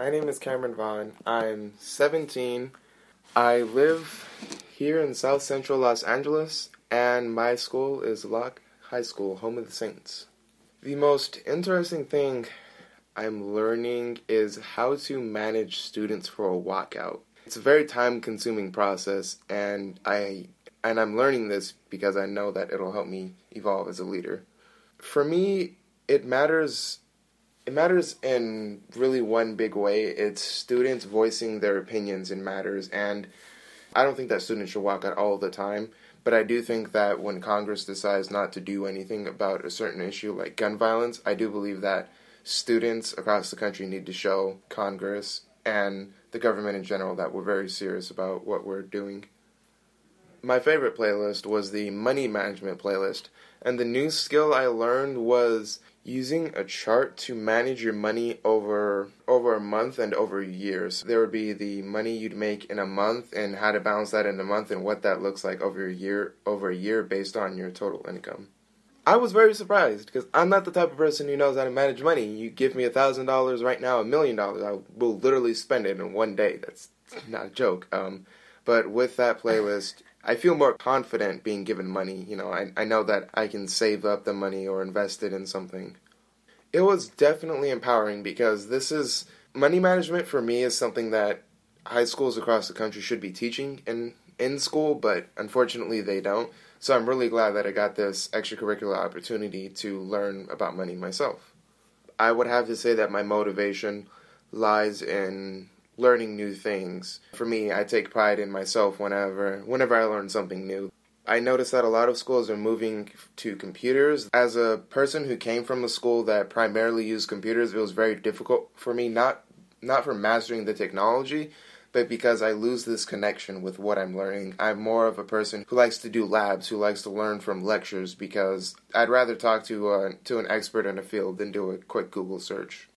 My name is Cameron Vaughn. I'm 17. I live here in South Central Los Angeles, and my school is Locke High School, home of the Saints. The most interesting thing I'm learning is how to manage students for a walkout. It's a very time-consuming process, and I and I'm learning this because I know that it'll help me evolve as a leader. For me, it matters it matters in really one big way. It's students voicing their opinions in matters and I don't think that students should walk out all the time, but I do think that when Congress decides not to do anything about a certain issue like gun violence, I do believe that students across the country need to show Congress and the government in general that we're very serious about what we're doing. My favorite playlist was the money management playlist, and the new skill I learned was using a chart to manage your money over over a month and over years. There would be the money you'd make in a month and how to balance that in a month and what that looks like over a year over a year based on your total income. I was very surprised because I'm not the type of person who knows how to manage money. You give me a thousand dollars right now, a million dollars, I will literally spend it in one day. That's not a joke. Um, but with that playlist, I feel more confident being given money. You know, I, I know that I can save up the money or invest it in something. It was definitely empowering because this is money management for me is something that high schools across the country should be teaching in in school, but unfortunately they don't. So I'm really glad that I got this extracurricular opportunity to learn about money myself. I would have to say that my motivation lies in learning new things. For me, I take pride in myself whenever whenever I learn something new. I noticed that a lot of schools are moving to computers. As a person who came from a school that primarily used computers, it was very difficult for me not not for mastering the technology, but because I lose this connection with what I'm learning. I'm more of a person who likes to do labs, who likes to learn from lectures because I'd rather talk to uh, to an expert in a field than do a quick Google search.